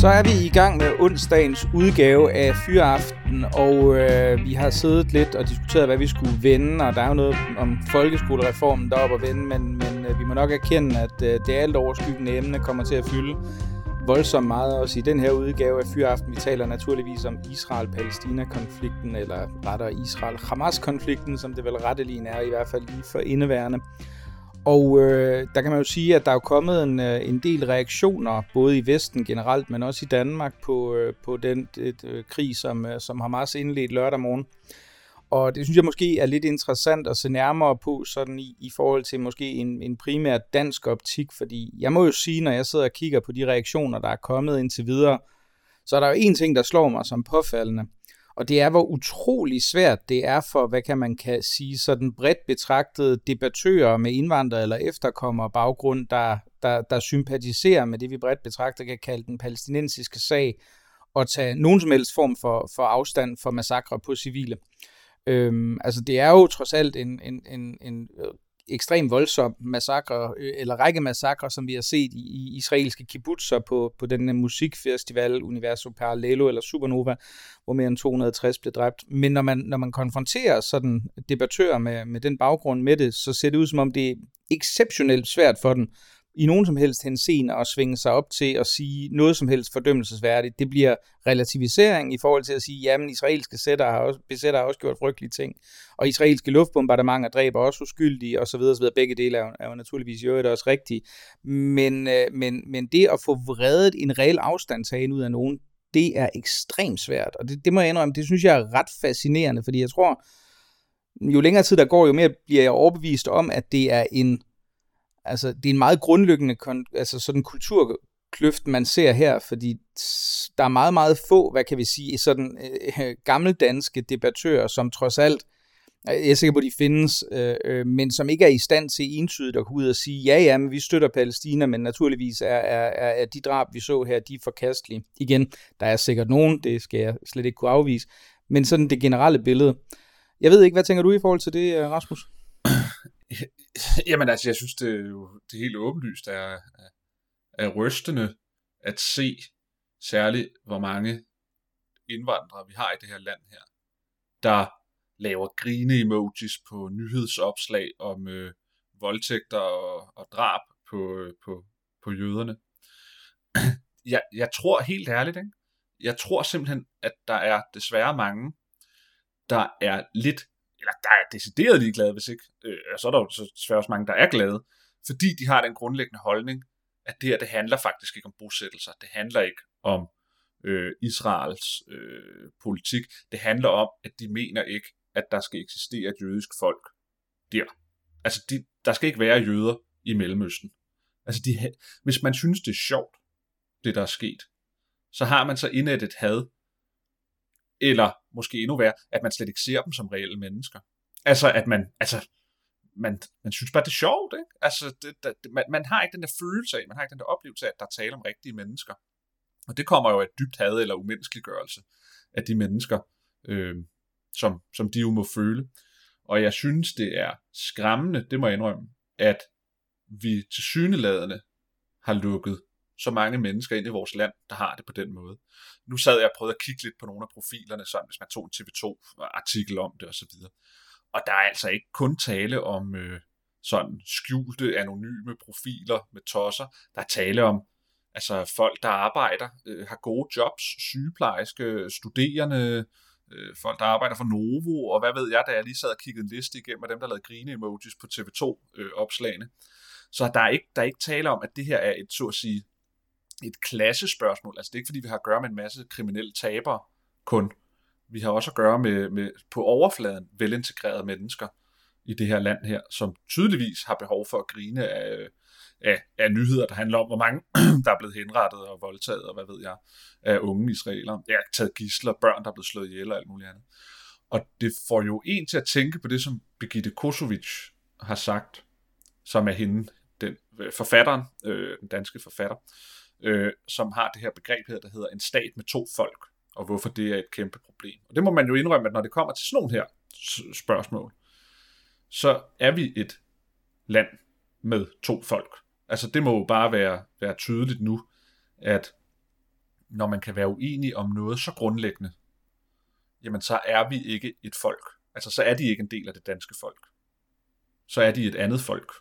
Så er vi i gang med onsdagens udgave af Fyraften, og øh, vi har siddet lidt og diskuteret, hvad vi skulle vende, og der er jo noget om folkeskolereformen deroppe at vende, men, men øh, vi må nok erkende, at øh, det alt overskyggende emne kommer til at fylde voldsomt meget også i den her udgave af Fyraften. Vi taler naturligvis om Israel-Palæstina-konflikten, eller rettere Israel-Hamas-konflikten, som det vel retteligen er, i hvert fald lige for indeværende. Og øh, der kan man jo sige, at der er jo kommet en, øh, en del reaktioner, både i Vesten generelt, men også i Danmark, på, øh, på den et, øh, krig, som, øh, som Hamas indledt lørdag morgen. Og det synes jeg måske er lidt interessant at se nærmere på, sådan i, i forhold til måske en, en primær dansk optik, fordi jeg må jo sige, når jeg sidder og kigger på de reaktioner, der er kommet indtil videre, så er der jo en ting, der slår mig som påfaldende, og det er, hvor utrolig svært det er for, hvad kan man kan sige, sådan bredt betragtede debattører med indvandrere eller efterkommere baggrund, der, der, der sympatiserer med det, vi bredt betragter kan kalde den palæstinensiske sag, og tage nogen som helst form for, for afstand for massakre på civile. Øhm, altså det er jo trods alt en, en, en, en ekstremt voldsom massakre, øh, eller række massakre, som vi har set i, i israelske kibbutzer på, på den musikfestival Universo Parallelo eller Supernova, hvor mere end 260 blev dræbt. Men når man, når man konfronterer sådan debattører med, med den baggrund med det, så ser det ud som om det er exceptionelt svært for den i nogen som helst henseende at svinge sig op til at sige noget som helst fordømmelsesværdigt. Det bliver relativisering i forhold til at sige, jamen israelske sætter har også, besætter har også gjort frygtelige ting, og israelske luftbombardementer dræber også uskyldige osv. osv. Begge dele er jo, er jo naturligvis jo også rigtige. Men, øh, men, men det at få vredet en reel afstandtagen ud af nogen, det er ekstremt svært, og det, det må jeg indrømme, det synes jeg er ret fascinerende, fordi jeg tror, jo længere tid der går, jo mere bliver jeg overbevist om, at det er en Altså, det er en meget grundlæggende altså sådan kulturkløft, man ser her, fordi der er meget, meget få, hvad kan vi sige, sådan øh, gammeldanske debattører, som trods alt, øh, jeg er sikker på, at de findes, øh, øh, men som ikke er i stand til entydigt at gå ud og sige, ja, ja, men vi støtter Palæstina, men naturligvis er, er, er, er de drab, vi så her, de er forkastelige. Igen, der er sikkert nogen, det skal jeg slet ikke kunne afvise, men sådan det generelle billede. Jeg ved ikke, hvad tænker du i forhold til det, øh, Rasmus? Jamen altså, jeg synes, det er jo det er helt åbenlyst er, er, er rystende at se særligt, hvor mange indvandrere vi har i det her land her, der laver grine-emojis på nyhedsopslag om øh, voldtægter og, og drab på, øh, på, på jøderne. Jeg, jeg tror helt ærligt, ikke? jeg tror simpelthen, at der er desværre mange, der er lidt eller der er decideret ligeglade, hvis ikke. Øh, så er der jo så desværre også mange, der er glade, fordi de har den grundlæggende holdning, at det her, det handler faktisk ikke om bosættelser. Det handler ikke om øh, Israels øh, politik. Det handler om, at de mener ikke, at der skal eksistere et jødisk folk der. Altså, de, der skal ikke være jøder i Mellemøsten. Altså, de, hvis man synes, det er sjovt, det der er sket, så har man så indet et had eller måske endnu værre, at man slet ikke ser dem som reelle mennesker. Altså, at man, altså, man, man synes bare, det er sjovt, ikke? Altså, det, det, man, man har ikke den der følelse af, man har ikke den der oplevelse af, at der er tale om rigtige mennesker. Og det kommer jo af dybt had eller umenneskeliggørelse af de mennesker, øh, som, som de jo må føle. Og jeg synes, det er skræmmende, det må jeg indrømme, at vi til syneladende har lukket så mange mennesker ind i vores land, der har det på den måde. Nu sad jeg og prøvede at kigge lidt på nogle af profilerne, sådan hvis man tog en TV2-artikel om det osv. Og der er altså ikke kun tale om øh, sådan skjulte, anonyme profiler med tosser. Der er tale om altså folk, der arbejder, øh, har gode jobs, sygeplejerske, studerende, øh, folk, der arbejder for Novo, og hvad ved jeg, da jeg lige sad og kiggede en liste igennem af dem, der lavede grine-emojis på TV2-opslagene. Øh, så der er, ikke, der er ikke tale om, at det her er et, så at sige, et klassespørgsmål. Altså det er ikke fordi, vi har at gøre med en masse kriminelle tabere kun. Vi har også at gøre med, med på overfladen velintegrerede mennesker i det her land her, som tydeligvis har behov for at grine af, af, af nyheder, der handler om, hvor mange der er blevet henrettet og voldtaget, og hvad ved jeg, af unge israelere. Ja, har taget gisler, børn, der er blevet slået ihjel og alt muligt andet. Og det får jo en til at tænke på det, som Birgitte Kosovic har sagt, som er hende, den øh, forfatteren, øh, den danske forfatter, øh, som har det her begreb her, der hedder en stat med to folk, og hvorfor det er et kæmpe problem. Og det må man jo indrømme, at når det kommer til sådan nogle her spørgsmål, så er vi et land med to folk. Altså det må jo bare være, være tydeligt nu, at når man kan være uenig om noget så grundlæggende, jamen så er vi ikke et folk. Altså så er de ikke en del af det danske folk. Så er de et andet folk.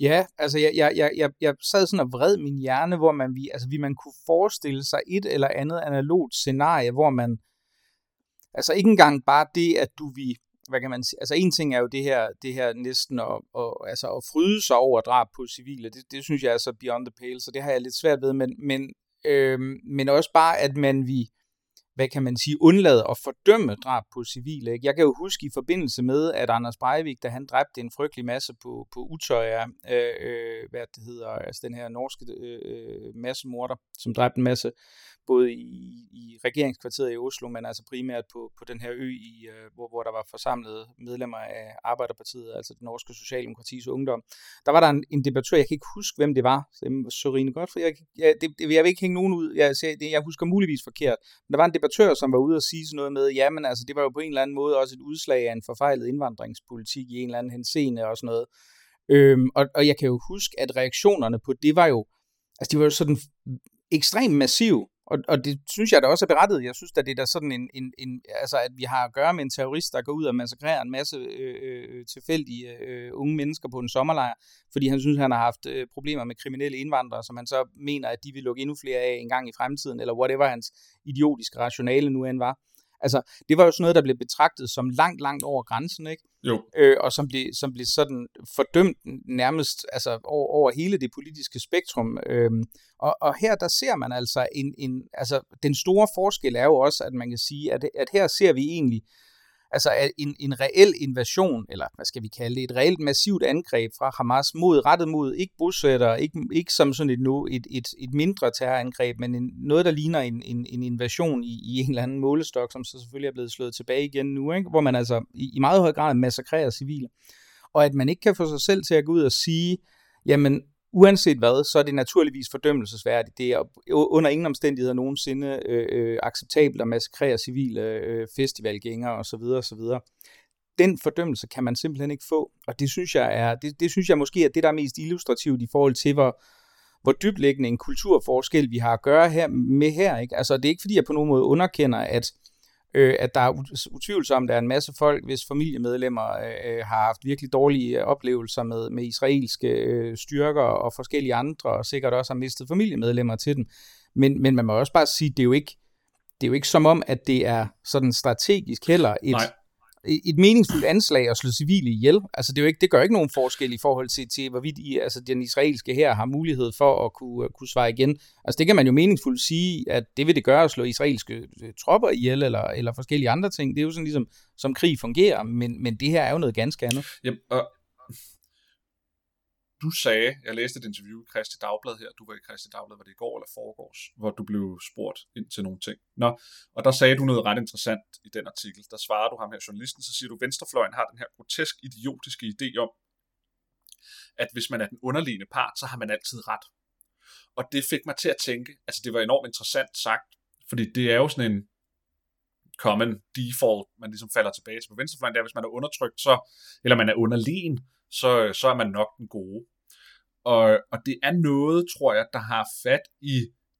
Ja, altså jeg, jeg, jeg, jeg, jeg sad sådan og vred min hjerne, hvor man, vi, altså, vi man kunne forestille sig et eller andet analogt scenarie, hvor man, altså ikke engang bare det, at du vi, hvad kan man sige, altså en ting er jo det her, det her næsten at, at, altså at fryde sig over drab på civile, det, det synes jeg er så beyond the pale, så det har jeg lidt svært ved, men, men, øh, men også bare, at man vi, hvad kan man sige, undlade at fordømme drab på civile. Ikke? Jeg kan jo huske i forbindelse med, at Anders Breivik, da han dræbte en frygtelig masse på, på Utøya, øh, øh hvad det hedder, altså den her norske øh, øh, massemorder, som dræbte en masse både i, i regeringskvarteret i Oslo, men altså primært på, på den her ø, i, øh, hvor, hvor der var forsamlet medlemmer af Arbejderpartiet, altså det norske Socialdemokratis ungdom. Der var der en, en debattør, jeg kan ikke huske, hvem det var, Sørine for jeg, jeg, det, det, jeg vil ikke hænge nogen ud, jeg, jeg, jeg husker muligvis forkert, men der var en debattør, som var ude og sige sådan noget med, jamen altså, det var jo på en eller anden måde også et udslag af en forfejlet indvandringspolitik i en eller anden henseende og sådan noget. Øhm, og, og jeg kan jo huske, at reaktionerne på det var jo, altså de var jo sådan ekstremt massive og, og det synes jeg da også er berettet. Jeg synes at det er da sådan en, en, en, altså at vi har at gøre med en terrorist, der går ud og massakrerer en masse øh, øh, tilfældige øh, unge mennesker på en sommerlejr, fordi han synes, han har haft øh, problemer med kriminelle indvandrere, som han så mener, at de vil lukke endnu flere af en gang i fremtiden, eller whatever hans idiotiske rationale nu end var. Altså, det var jo sådan noget, der blev betragtet som langt, langt over grænsen, ikke? Jo. Øh, og som blev, som blev sådan fordømt nærmest altså, over, over hele det politiske spektrum. Øh, og, og her der ser man altså en, en, altså den store forskel er jo også, at man kan sige, at, at her ser vi egentlig altså en, en reel invasion, eller hvad skal vi kalde det, et reelt massivt angreb fra Hamas mod, rettet mod ikke bosætter, ikke, ikke som sådan et, nu, et, et, et mindre terrorangreb, men en, noget, der ligner en, en, en invasion i, i en eller anden målestok, som så selvfølgelig er blevet slået tilbage igen nu, ikke? hvor man altså i, i meget høj grad massakrerer civile. Og at man ikke kan få sig selv til at gå ud og sige, jamen uanset hvad, så er det naturligvis fordømmelsesværdigt. Det er under ingen omstændigheder nogensinde øh, øh, acceptabelt at massakrere civile øh, festivalgængere osv. osv. Den fordømmelse kan man simpelthen ikke få, og det synes jeg er, det, det synes jeg måske er det, der er mest illustrativt i forhold til, hvor, hvor dybliggende en kulturforskel vi har at gøre her med her. Ikke? Altså, det er ikke fordi, jeg på nogen måde underkender, at øh, at der er utvivlsomt, der er en masse folk, hvis familiemedlemmer øh, øh har haft virkelig dårlige øh, oplevelser med, med israelske øh, styrker og forskellige andre, og sikkert også har mistet familiemedlemmer til den. Men, men man må også bare sige, det er jo ikke, det er jo ikke som om, at det er sådan strategisk heller et, Nej et meningsfuldt anslag at slå civile ihjel. Altså det, er jo ikke, det gør ikke nogen forskel i forhold til, til hvorvidt I, altså, den israelske her har mulighed for at kunne, øh, kunne svare igen. Altså det kan man jo meningsfuldt sige, at det vil det gøre at slå israelske øh, tropper ihjel, eller, eller forskellige andre ting. Det er jo sådan ligesom, som krig fungerer, men, men det her er jo noget ganske andet. Yep, og du sagde, jeg læste et interview i Christi Dagblad her, du var i Christi Dagblad, var det i går eller foregårs, hvor du blev spurgt ind til nogle ting. Nå, og der sagde du noget ret interessant i den artikel. Der svarer du ham her, journalisten, så siger du, Venstrefløjen har den her grotesk idiotiske idé om, at hvis man er den underliggende part, så har man altid ret. Og det fik mig til at tænke, altså det var enormt interessant sagt, fordi det er jo sådan en common default, man ligesom falder tilbage til på venstrefløjen, det er, hvis man er undertrykt, så, eller man er underlegen, så, så er man nok den gode. Og, og det er noget, tror jeg, der har fat i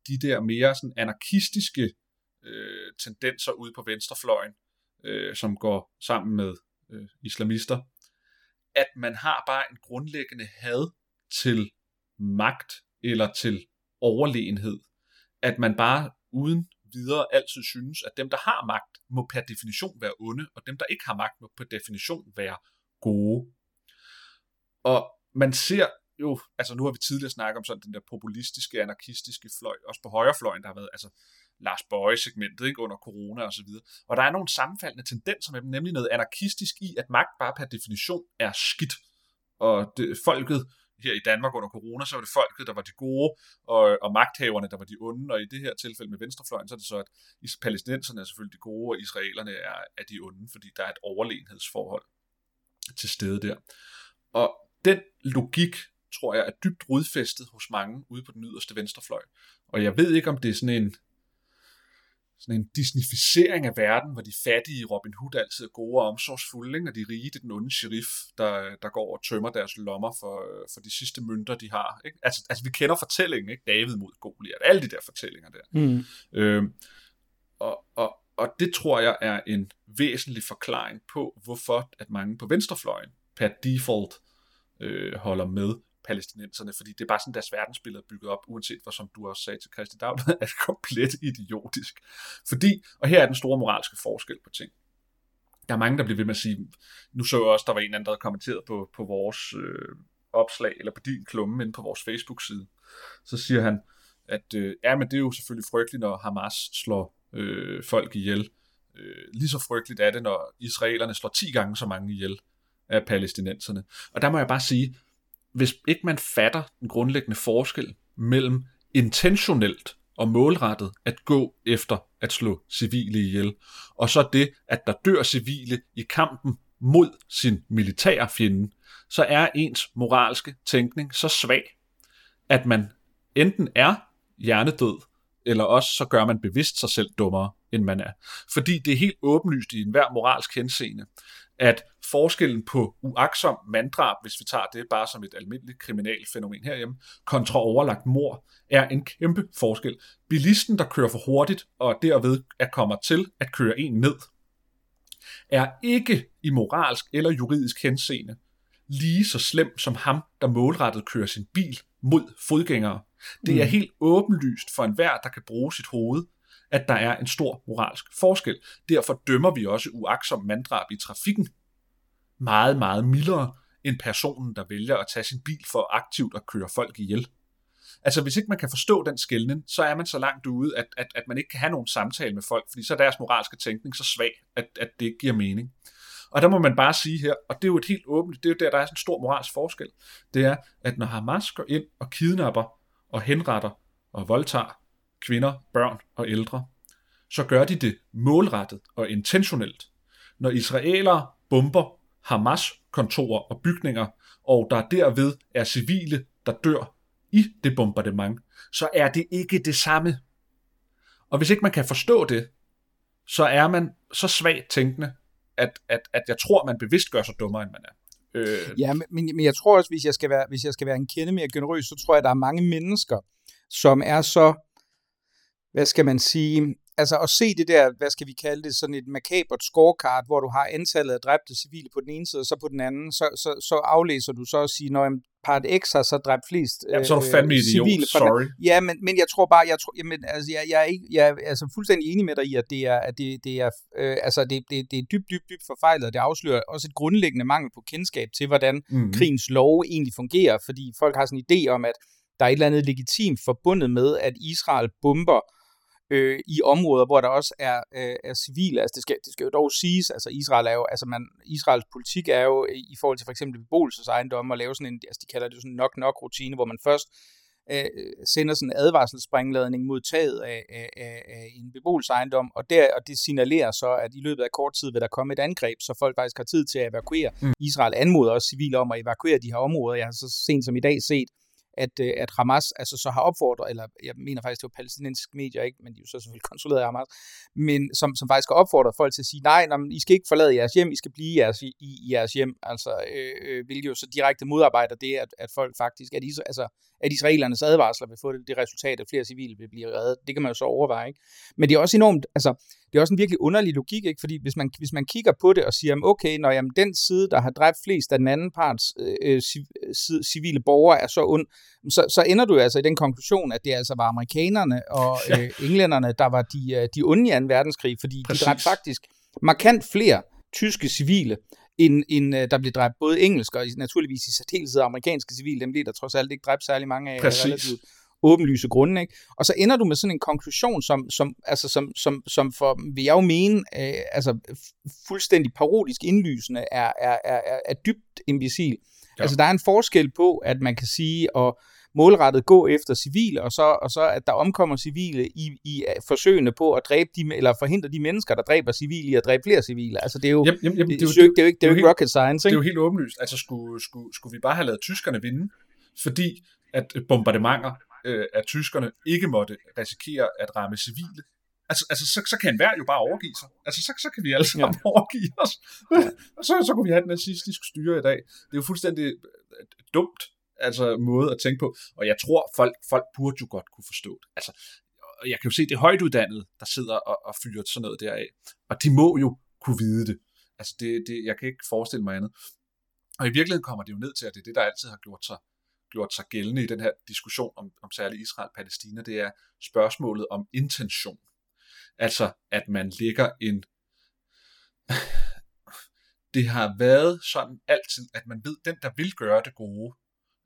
de der mere sådan anarkistiske øh, tendenser ude på venstrefløjen, øh, som går sammen med øh, islamister, at man har bare en grundlæggende had til magt eller til overlegenhed. At man bare uden videre altid synes, at dem, der har magt, må per definition være onde, og dem, der ikke har magt, må per definition være gode. Og man ser jo, altså nu har vi tidligere snakket om sådan den der populistiske, anarkistiske fløj, også på højrefløjen, der har været, altså Lars Bøje-segmentet ikke, under corona og så videre. Og der er nogle sammenfaldende tendenser med dem, nemlig noget anarkistisk i, at magt bare per definition er skidt. Og det, folket her i Danmark under corona, så var det folket, der var de gode, og, og magthaverne, der var de onde, og i det her tilfælde med venstrefløjen, så er det så, at palæstinenserne er selvfølgelig de gode, og israelerne er, er de onde, fordi der er et overlegenhedsforhold til stede der. Og den logik, tror jeg, er dybt rodfæstet hos mange ude på den yderste venstrefløj. Og jeg ved ikke, om det er sådan en, sådan en disnificering af verden, hvor de fattige i Robin Hood altid er gode og omsorgsfulde, ikke? og de rige det er den onde sheriff, der, der går og tømmer deres lommer for, for de sidste mønter, de har. Ikke? Altså, altså, vi kender fortællingen, ikke? David mod Goliath, alle de der fortællinger der. Mm. Øhm, og, og, og det tror jeg er en væsentlig forklaring på, hvorfor at mange på venstrefløjen per default øh, holder med palæstinenserne, fordi det er bare sådan, deres verdensbillede er bygget op, uanset hvad som du også sagde til Christi Dagblad, er komplet idiotisk. Fordi, og her er den store moralske forskel på ting. Der er mange, der bliver ved med at sige, nu så jeg også, der var en anden, der havde kommenteret på, på vores øh, opslag, eller på din klumme inde på vores Facebook-side. Så siger han, at øh, ja, men det er jo selvfølgelig frygteligt, når Hamas slår øh, folk ihjel. Øh, lige så frygteligt er det, når israelerne slår 10 gange så mange ihjel af palæstinenserne. Og der må jeg bare sige, hvis ikke man fatter den grundlæggende forskel mellem intentionelt og målrettet at gå efter at slå civile ihjel, og så det, at der dør civile i kampen mod sin militære fjende, så er ens moralske tænkning så svag, at man enten er hjernedød, eller også så gør man bevidst sig selv dummere, end man er. Fordi det er helt åbenlyst i enhver moralsk henseende, at forskellen på uaksom manddrab, hvis vi tager det bare som et almindeligt kriminalfænomen herhjemme, kontra overlagt mor, er en kæmpe forskel. Bilisten, der kører for hurtigt, og derved er kommer til at køre en ned, er ikke i moralsk eller juridisk henseende lige så slem som ham, der målrettet kører sin bil mod fodgængere. Det er mm. helt åbenlyst for enhver, der kan bruge sit hoved, at der er en stor moralsk forskel. Derfor dømmer vi også uaksom manddrab i trafikken meget, meget mildere end personen, der vælger at tage sin bil for aktivt at køre folk ihjel. Altså, hvis ikke man kan forstå den skældning, så er man så langt ude, at, at, at man ikke kan have nogen samtale med folk, fordi så er deres moralske tænkning så svag, at, at det ikke giver mening. Og der må man bare sige her, og det er jo et helt åbent, det er jo der, der er sådan en stor moralsk forskel, det er, at når Hamas går ind og kidnapper og henretter og voldtager kvinder, børn og ældre, så gør de det målrettet og intentionelt. Når israelere bomber Hamas kontorer og bygninger, og der derved er civile, der dør i det bombardement, så er det ikke det samme. Og hvis ikke man kan forstå det, så er man så svagt tænkende, at, at, at jeg tror, man bevidst gør sig dummere, end man er. Øh... Ja, men, men jeg tror også, hvis jeg skal være, hvis jeg skal være en kende mere generøs, så tror jeg, at der er mange mennesker, som er så, hvad skal man sige, altså at se det der, hvad skal vi kalde det, sådan et makabert scorecard, hvor du har antallet af dræbte civile på den ene side, og så på den anden, så, så, så aflæser du så og siger, når part X har så dræbt flest ja, så er du fandme øh, idiot, civile. sorry. Ja, men, men jeg tror bare, jeg, tror, jamen, altså, jeg, jeg, er ikke, jeg er altså fuldstændig enig med dig i, at det er, at det, det er, øh, altså, det, det, det er dybt, dybt, dybt forfejlet, og det afslører også et grundlæggende mangel på kendskab til, hvordan mm. krigens lov egentlig fungerer, fordi folk har sådan en idé om, at der er et eller andet legitimt forbundet med, at Israel bomber øh, i områder, hvor der også er, øh, er civile. Altså det skal, det skal jo dog siges, altså Israel er jo, altså man, Israels politik er jo i forhold til for eksempel beboelsesejendomme at lave sådan en, altså de kalder det sådan en knock-knock rutine, hvor man først øh, sender sådan en advarselsspringladning mod taget af, af, af, af en beboelsesejendom, og, der, og det signalerer så, at i løbet af kort tid vil der komme et angreb, så folk faktisk har tid til at evakuere. Mm. Israel anmoder også civile om at evakuere de her områder. Jeg har så sent som i dag set at, øh, at Hamas altså så har opfordret, eller jeg mener faktisk, det var palæstinensiske medier, ikke, men de er jo så selvfølgelig kontrolleret af Hamas, men som, som faktisk har opfordret folk til at sige, nej, nej I skal ikke forlade jeres hjem, I skal blive i jeres, i, i jeres hjem, altså, øh, øh hvilket jo så direkte modarbejder det, at, at folk faktisk, at, is, altså, at israelernes advarsler vil få det, det resultat, at flere civile vil blive reddet. Det kan man jo så overveje. Ikke? Men det er også enormt, altså, det er også en virkelig underlig logik, ikke? fordi hvis man, hvis man kigger på det og siger, okay, når jamen, den side, der har dræbt flest af den anden parts øh, øh civile borgere, er så ond, så, så ender du altså i den konklusion, at det altså var amerikanerne og øh, englænderne, der var de, øh, de onde i 2. verdenskrig, fordi Præcis. de dræbte faktisk markant flere tyske civile, end, end der blev dræbt både engelske og naturligvis i særdeleshed amerikanske civile. Dem blev der trods alt ikke dræbt særlig mange af. Præcis. Relativt åbenlyse grunde. Ikke? Og så ender du med sådan en konklusion, som, som, altså, som, som, som for, vil jeg jo mene, øh, altså fuldstændig parodisk indlysende, er, er, er, er dybt imbecil. Ja. Altså der er en forskel på, at man kan sige, og målrettet gå efter civile, og så, og så at der omkommer civile i, i forsøgene på at dræbe de, eller forhindre de mennesker, der dræber civile i at dræbe flere civile. Altså det er jo, jamen, jamen, det, det, er jo, det, er jo ikke, det er jo ikke rocket science. Ikke? Det er jo helt åbenlyst. Altså skulle, skulle, skulle vi bare have lavet tyskerne vinde, fordi at bombardementer øh, af tyskerne ikke måtte risikere at ramme civile, Altså, altså så, så kan enhver jo bare overgive sig. Altså, så, så kan vi alle sammen ja. overgive os. og så, så kunne vi have et nazistisk styre i dag. Det er jo fuldstændig øh, dumt altså, måde at tænke på. Og jeg tror, folk, folk burde jo godt kunne forstå det. Altså, jeg kan jo se, det er højtuddannede, der sidder og, og fyrer sådan noget deraf. Og de må jo kunne vide det. Altså, det, det, jeg kan ikke forestille mig andet. Og i virkeligheden kommer det jo ned til, at det er det, der altid har gjort sig, gjort sig gældende i den her diskussion om, om særligt Israel-Palæstina, det er spørgsmålet om intention. Altså, at man lægger en... Det har været sådan altid, at man ved, at den, der vil gøre det gode,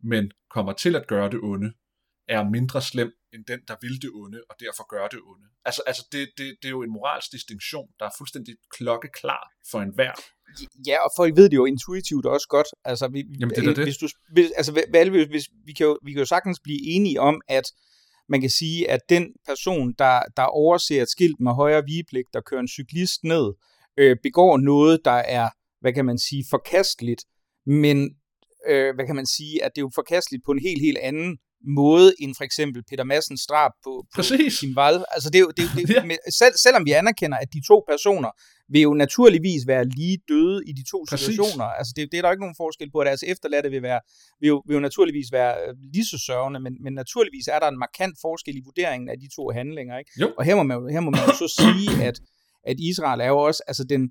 men kommer til at gøre det onde, er mindre slem end den, der vil det onde, og derfor gør det onde. Altså, altså det, det, det er jo en moralsk distinktion, der er fuldstændig klokkeklar for enhver. Ja, og folk ved det jo intuitivt også godt. Altså, vi, Jamen, det er det. Hvis du, hvis, altså, hvis, hvis, vi, kan jo, vi kan jo sagtens blive enige om, at man kan sige, at den person, der, der overser et skilt med højre vigepligt, der kører en cyklist ned, øh, begår noget, der er, hvad kan man sige, forkasteligt, men øh, hvad kan man sige, at det er jo forkasteligt på en helt, helt anden måde end for eksempel Peter Massens drab på, på Kim Wall. Altså det er jo, det, det, ja. med, selv, selvom vi anerkender, at de to personer vil jo naturligvis være lige døde i de to Præcis. situationer. Altså det, det er der ikke nogen forskel på, at deres efterladte vil, være, vil, jo, vil jo naturligvis være øh, lige så sørgende, men, men naturligvis er der en markant forskel i vurderingen af de to handlinger. Ikke? Jo. Og her må man, her må man jo så sige, at, at Israel er jo også, altså den,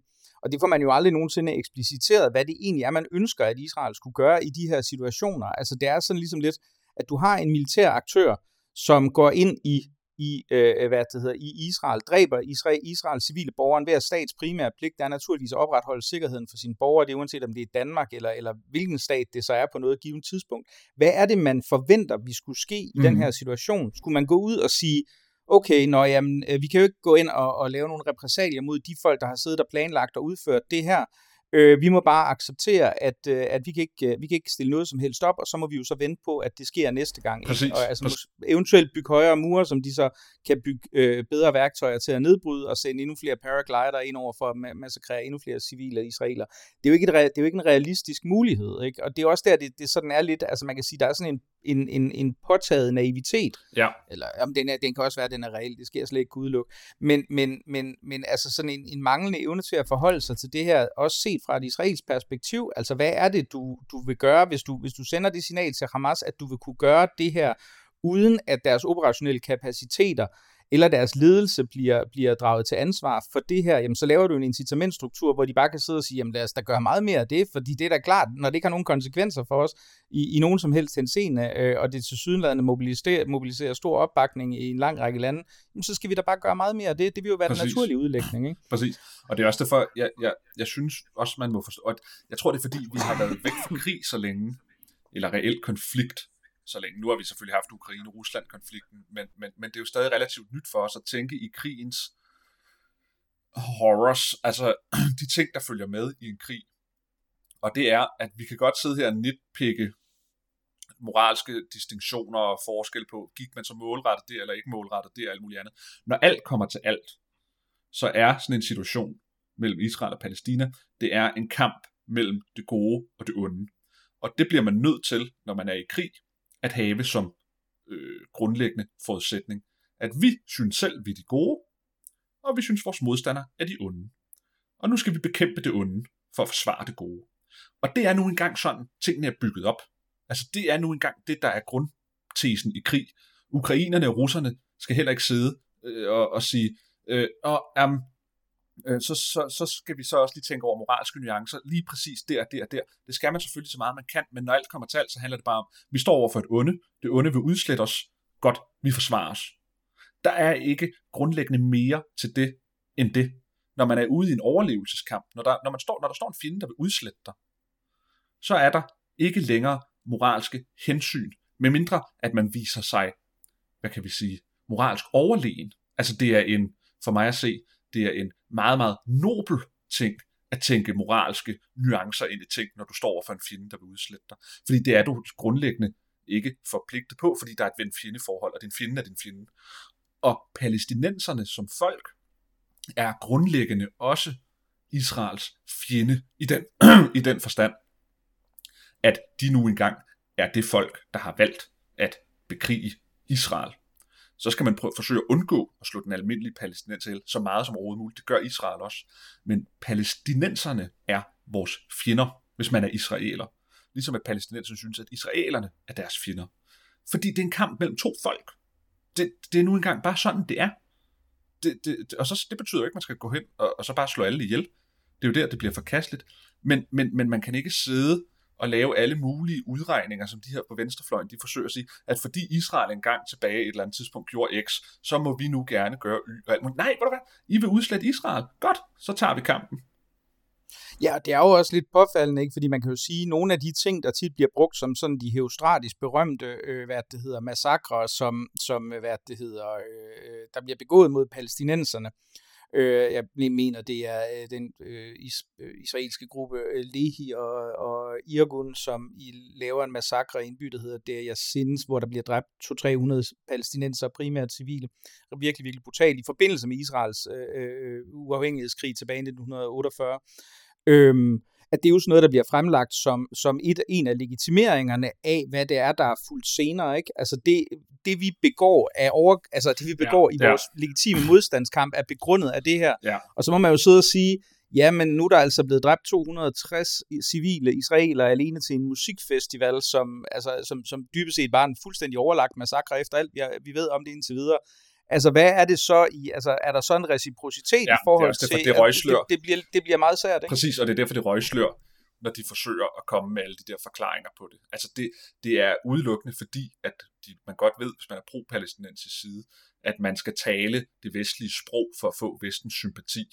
og det får man jo aldrig nogensinde ekspliciteret, hvad det egentlig er, man ønsker, at Israel skulle gøre i de her situationer. Altså det er sådan ligesom lidt, at du har en militær aktør, som går ind i i, øh, hvad det hedder, i Israel, dræber Israel, Israels civile borgere. Hver stats primære pligt er naturligvis at opretholde sikkerheden for sine borgere, det er uanset om det er Danmark eller, eller hvilken stat det så er på noget givet tidspunkt. Hvad er det, man forventer, vi skulle ske i mm. den mhm. her situation? Skulle man gå ud og sige, okay, når, jamen, øh, vi kan jo ikke gå ind og, og lave nogle repræsalier mod de folk, der har siddet og planlagt og udført det her, Øh, vi må bare acceptere, at, øh, at vi, kan ikke, øh, vi kan ikke stille noget som helst op, og så må vi jo så vente på, at det sker næste gang. Præcis. Og altså, Præcis. eventuelt bygge højere mure, som de så kan bygge øh, bedre værktøjer til at nedbryde, og sende endnu flere paraglider ind over for at massakrere endnu flere civile israeler. Det er jo ikke, et, det er jo ikke en realistisk mulighed, ikke? og det er også der, det, det sådan er lidt, altså man kan sige, der er sådan en en, en, en påtaget naivitet. Ja. Eller jamen, den, er, den kan også være, at den er reel, det jeg slet ikke kunne udelukke. Men, men, men, men altså sådan en, en manglende evne til at forholde sig til det her, også set fra et israelsk perspektiv, altså hvad er det, du, du vil gøre, hvis du, hvis du sender det signal til Hamas, at du vil kunne gøre det her, uden at deres operationelle kapaciteter eller deres ledelse bliver, bliver draget til ansvar for det her, jamen så laver du en incitamentstruktur, hvor de bare kan sidde og sige, jamen lad os da gøre meget mere af det, fordi det er da klart, når det ikke har nogen konsekvenser for os i, i nogen som helst henseende, øh, og det til sydenladende mobiliserer, mobiliserer stor opbakning i en lang række lande, jamen så skal vi da bare gøre meget mere af det. Det vil jo være Præcis. den naturlige udlægning. Ikke? Præcis. Og det er også derfor, jeg, jeg, jeg synes også, man må forstå, at jeg tror, det er fordi, vi har været væk fra krig så længe, eller reelt konflikt, så længe. Nu har vi selvfølgelig haft Ukraine-Rusland-konflikten, men, men, men det er jo stadig relativt nyt for os at tænke i krigens horrors, altså de ting, der følger med i en krig. Og det er, at vi kan godt sidde her og nitpikke moralske distinktioner og forskel på, gik man så målrettet det, eller ikke målrettet det, og alt muligt andet. Når alt kommer til alt, så er sådan en situation mellem Israel og Palæstina, det er en kamp mellem det gode og det onde. Og det bliver man nødt til, når man er i krig, at have som øh, grundlæggende forudsætning, at vi synes selv, vi er de gode, og vi synes, vores modstander er de onde. Og nu skal vi bekæmpe det onde for at forsvare det gode. Og det er nu engang sådan, tingene er bygget op. Altså det er nu engang det, der er grundtesen i krig. Ukrainerne og russerne skal heller ikke sidde øh, og, og sige, øh, og, um, øh, så, så, så skal vi så også lige tænke over moralske nuancer, lige præcis der, der, der. Det skal man selvfølgelig så meget man kan, men når alt kommer til alt, så handler det bare om, vi står over for et onde, det onde vil udslette os, godt, vi forsvarer os. Der er ikke grundlæggende mere til det, end det. Når man er ude i en overlevelseskamp, når der, når man står, når der står en fjende, der vil udslette dig, så er der ikke længere moralske hensyn, medmindre at man viser sig, hvad kan vi sige, moralsk overlegen. Altså det er en, for mig at se, det er en meget, meget nobel ting at tænke moralske nuancer ind i ting, når du står over for en fjende, der vil udslette dig. Fordi det er du grundlæggende ikke forpligtet på, fordi der er et ven-fjende-forhold, og din fjende er din fjende. Og palæstinenserne som folk er grundlæggende også Israels fjende i den, i den forstand, at de nu engang er det folk, der har valgt at bekrige Israel. Så skal man prøve, forsøge at undgå at slå den almindelige palæstinenser ihjel så meget som overhovedet muligt. Det gør Israel også. Men palæstinenserne er vores fjender, hvis man er israeler. Ligesom at palæstinenserne synes, at israelerne er deres fjender. Fordi det er en kamp mellem to folk. Det, det er nu engang bare sådan, det er. Det, det, og så, det betyder jo ikke, at man skal gå hen og, og så bare slå alle ihjel. Det er jo der, det bliver forkasteligt. Men, men, men man kan ikke sidde og lave alle mulige udregninger, som de her på venstrefløjen, de forsøger at sige, at fordi Israel engang tilbage et eller andet tidspunkt gjorde X, så må vi nu gerne gøre Y. Og alt muligt. Nej, ved du hvad? I vil udslette Israel. Godt, så tager vi kampen. Ja, det er jo også lidt påfaldende, ikke? fordi man kan jo sige, at nogle af de ting, der tit bliver brugt som sådan de heostratisk berømte, øh, hvad det hedder, massakre, som, som hvad det hedder, øh, der bliver begået mod palæstinenserne, Øh, Øh, jeg mener, det er øh, den øh, is, øh, israelske gruppe øh, Lehi og, og Irgun, som i laver en massakre i en by, der hedder Der Yassins, hvor der bliver dræbt 200-300 palæstinenser, primært civile. Virkelig, virkelig brutalt i forbindelse med Israels øh, øh uafhængighedskrig tilbage i 1948. Øhm, at det er jo sådan noget, der bliver fremlagt som, som et, en af legitimeringerne af, hvad det er, der er fuldt senere. Ikke? Altså det, det, vi begår, er over, altså det, vi begår ja, i vores ja. legitime modstandskamp, er begrundet af det her. Ja. Og så må man jo sidde og sige, ja, men nu er der altså blevet dræbt 260 civile israelere alene til en musikfestival, som, altså, som, som dybest set bare en fuldstændig overlagt massakre efter alt, vi, vi ved om det indtil videre. Altså, hvad er det så i, altså, er der så en reciprocitet ja, i forhold det er til, det røgslør. Det, det, bliver, det bliver meget sært, ikke? Præcis, og det er derfor, det røgslør, når de forsøger at komme med alle de der forklaringer på det. Altså, det, det er udelukkende fordi, at de, man godt ved, hvis man er pro-palæstinensisk side, at man skal tale det vestlige sprog for at få vestens sympati.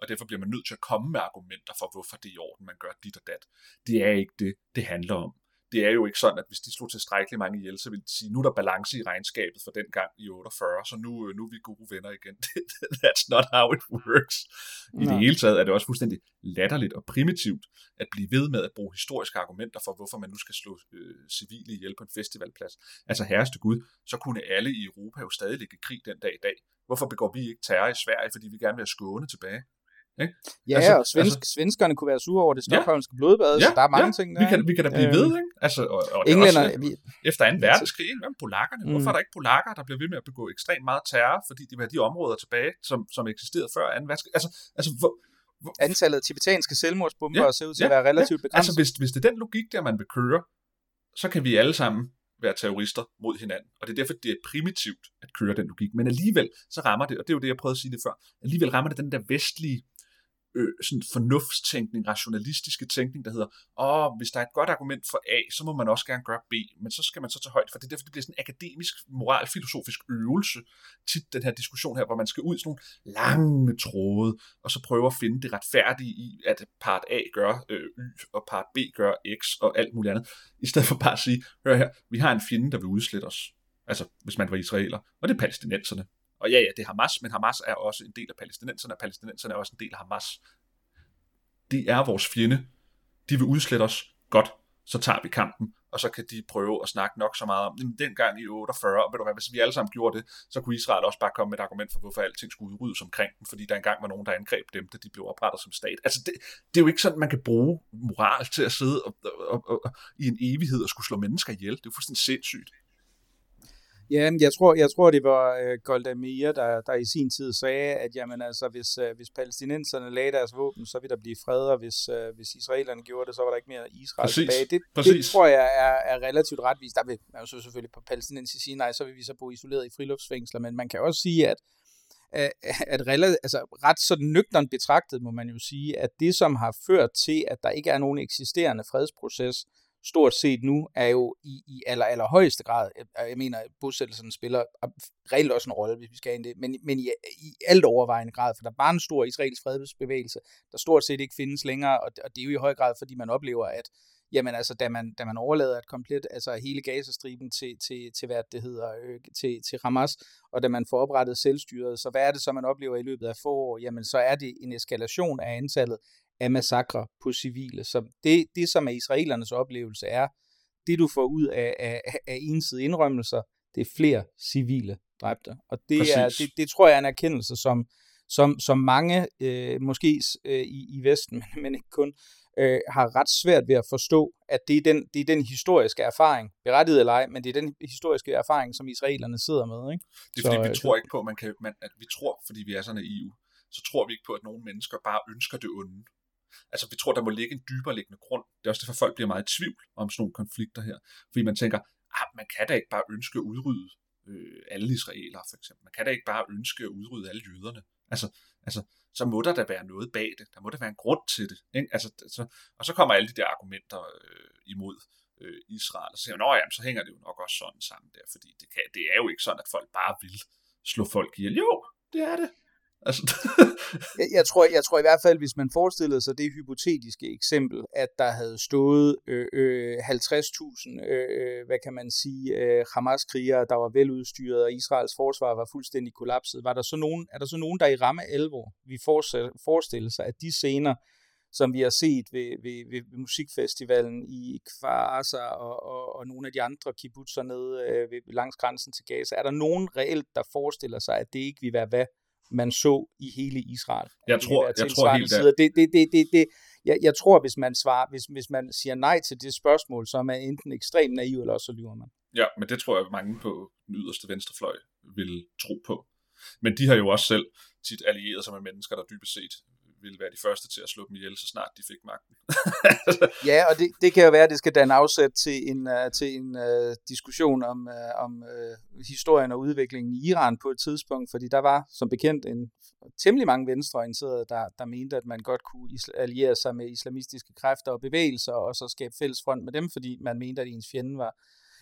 Og derfor bliver man nødt til at komme med argumenter for, hvorfor det er i orden, man gør dit og dat. Det er ikke det, det handler om det er jo ikke sådan, at hvis de slog tilstrækkeligt mange ihjel, så vil de sige, nu er der balance i regnskabet for den gang i 48, så nu, øh, nu er vi gode venner igen. That's not how it works. I det hele taget er det også fuldstændig latterligt og primitivt at blive ved med at bruge historiske argumenter for, hvorfor man nu skal slå øh, civile ihjel på en festivalplads. Altså herreste Gud, så kunne alle i Europa jo stadig ligge i krig den dag i dag. Hvorfor begår vi ikke terror i Sverige, fordi vi gerne vil have Skåne tilbage? Ikke? Ja, altså, og svensk, altså, svenskerne kunne være sure over det stokholmske ja, blodbad, ja, så der er mange ja, ting der. Vi kan, vi kan da blive øh, ved, ikke? Altså, og, og Englænder, også, vi, efter 2. verdenskrig, ikke? Hvem polakkerne? Mm. Hvorfor er der ikke polakker, der bliver ved med at begå ekstremt meget terror, fordi de vil have de områder tilbage, som, som eksisterede før 2. verdenskrig? Altså, altså hvor, hvor, Antallet af tibetanske selvmordsbomber ja, ser ud til ja, at være relativt ja. begrænset. Altså, hvis, hvis det er den logik, der man vil køre, så kan vi alle sammen være terrorister mod hinanden. Og det er derfor, det er primitivt at køre den logik. Men alligevel, så rammer det, og det er jo det, jeg prøvede at sige det før, alligevel rammer det den der vestlige øh, sådan fornuftstænkning, rationalistiske tænkning, der hedder, åh, hvis der er et godt argument for A, så må man også gerne gøre B, men så skal man så tage højde for det. Derfor det bliver sådan en akademisk, moralfilosofisk øvelse, tit den her diskussion her, hvor man skal ud i sådan nogle lange tråde, og så prøve at finde det retfærdige i, at part A gør øh, Y, og part B gør X, og alt muligt andet, i stedet for bare at sige, hør her, vi har en fjende, der vil udslette os. Altså, hvis man var israeler, og det er palæstinenserne. Og ja, ja, det er Hamas, men Hamas er også en del af palæstinenserne, og palæstinenserne er også en del af Hamas. De er vores fjende. De vil udslette os. Godt, så tager vi kampen, og så kan de prøve at snakke nok så meget om, den dengang i 48, og ved du hvad, hvis vi alle sammen gjorde det, så kunne Israel også bare komme med et argument for, hvorfor alting skulle udryddes omkring dem, fordi der engang var nogen, der angreb dem, da de blev oprettet som stat. Altså, det, det er jo ikke sådan, man kan bruge moral til at sidde og, og, og, og, i en evighed og skulle slå mennesker ihjel. Det er jo fuldstændig sindssygt. Ja, jeg tror, jeg tror, det var uh, Golda Meir, der, der i sin tid sagde, at jamen, altså, hvis, uh, hvis palæstinenserne lagde deres våben, så ville der blive fred, og hvis, uh, hvis israelerne gjorde det, så var der ikke mere Israel Præcis. tilbage. Det, Præcis. det tror jeg er, er relativt retvist. Der vil man jo så selvfølgelig på palæstinensisk sige, nej, så vil vi så bo isoleret i friluftsfængsler, men man kan også sige, at at, at altså, ret sådan nøgternt betragtet må man jo sige, at det, som har ført til, at der ikke er nogen eksisterende fredsproces, stort set nu, er jo i, i aller, aller højeste grad, øh, jeg mener, bosættelsen spiller reelt også en rolle, hvis vi skal ind det, men, men i, i alt overvejende grad, for der var en stor israelsk fredsbevægelse, der stort set ikke findes længere, og, og det er jo i høj grad, fordi man oplever, at jamen altså, da man, da man overlader et komplet, altså hele Gazastriben til, til, til hvad det hedder, øh, til, til Hamas, og da man får oprettet selvstyret, så hvad er det så, man oplever i løbet af få år? Jamen, så er det en eskalation af antallet af massakre på civile. Så det, det, som er israelernes oplevelse, er, det du får ud af, af, af ensidige indrømmelser, det er flere civile dræbte. Og det, er, det, det tror jeg er en erkendelse, som, som, som mange, øh, måske øh, i, i Vesten, men, men ikke kun, øh, har ret svært ved at forstå, at det er, den, det er den historiske erfaring, berettiget eller ej, men det er den historiske erfaring, som israelerne sidder med. Ikke? Det er fordi, så, vi tror ikke på, at man kan, man, at vi tror, fordi vi er så naive, så tror vi ikke på, at nogle mennesker bare ønsker det onde. Altså, vi tror, der må ligge en dybere liggende grund. Det er også derfor, folk bliver meget i tvivl om sådan nogle konflikter her. Fordi man tænker, ah, man kan da ikke bare ønske at udrydde øh, alle israelere, for eksempel. Man kan da ikke bare ønske at udrydde alle jøderne. Altså, altså, så må der da være noget bag det. Der må der være en grund til det. Ikke? Altså, så, og så kommer alle de der argumenter øh, imod øh, Israel, og så siger man, jamen, så hænger det jo nok også sådan sammen der, fordi det, kan, det er jo ikke sådan, at folk bare vil slå folk ihjel. Jo, det er det. Altså. jeg, jeg, tror, jeg tror i hvert fald, hvis man forestillede sig det hypotetiske eksempel, at der havde stået øh, øh, 50.000, øh, øh, hvad kan man sige, øh, Hamas-krigere, der var veludstyret, og Israels forsvar var fuldstændig kollapset, var der så nogen, er der så nogen, der i ramme alvor vi forestille sig, at de scener, som vi har set ved, ved, ved, ved musikfestivalen i Kvarsa og, og, og nogle af de andre kibbutzer nede øh, ved, langs grænsen til Gaza, er der nogen reelt, der forestiller sig, at det ikke vil være hvad man så i hele Israel. Jeg tror, jeg tror helt det. Det, det, det, det, det, jeg, jeg tror, hvis man svarer, hvis, hvis man siger nej til det spørgsmål, så er man enten ekstremt naiv, eller også så lyver man. Ja, men det tror jeg, mange på den yderste venstrefløj vil tro på. Men de har jo også selv tit allieret sig med mennesker, der dybest set ville være de første til at slå dem ihjel, så snart de fik magten. ja, og det, det kan jo være, at det skal danne afsæt til en, uh, til en uh, diskussion om, uh, om uh, historien og udviklingen i Iran på et tidspunkt, fordi der var som bekendt en temmelig mange venstreorienterede, der, der mente, at man godt kunne alliere sig med islamistiske kræfter og bevægelser, og så skabe fælles front med dem, fordi man mente, at ens fjende var,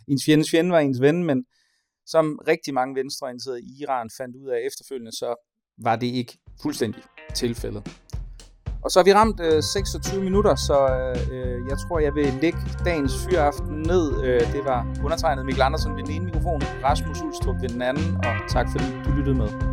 ens fjendes fjende var ens ven, men som rigtig mange venstreorienterede i Iran fandt ud af efterfølgende, så var det ikke fuldstændig tilfældet. Og så har vi ramt øh, 26 minutter, så øh, jeg tror, jeg vil lægge dagens fyraften ned. Øh, det var undertegnet Mikkel Andersen ved den ene mikrofon, Rasmus Ulstrup ved den anden, og tak fordi du lyttede med.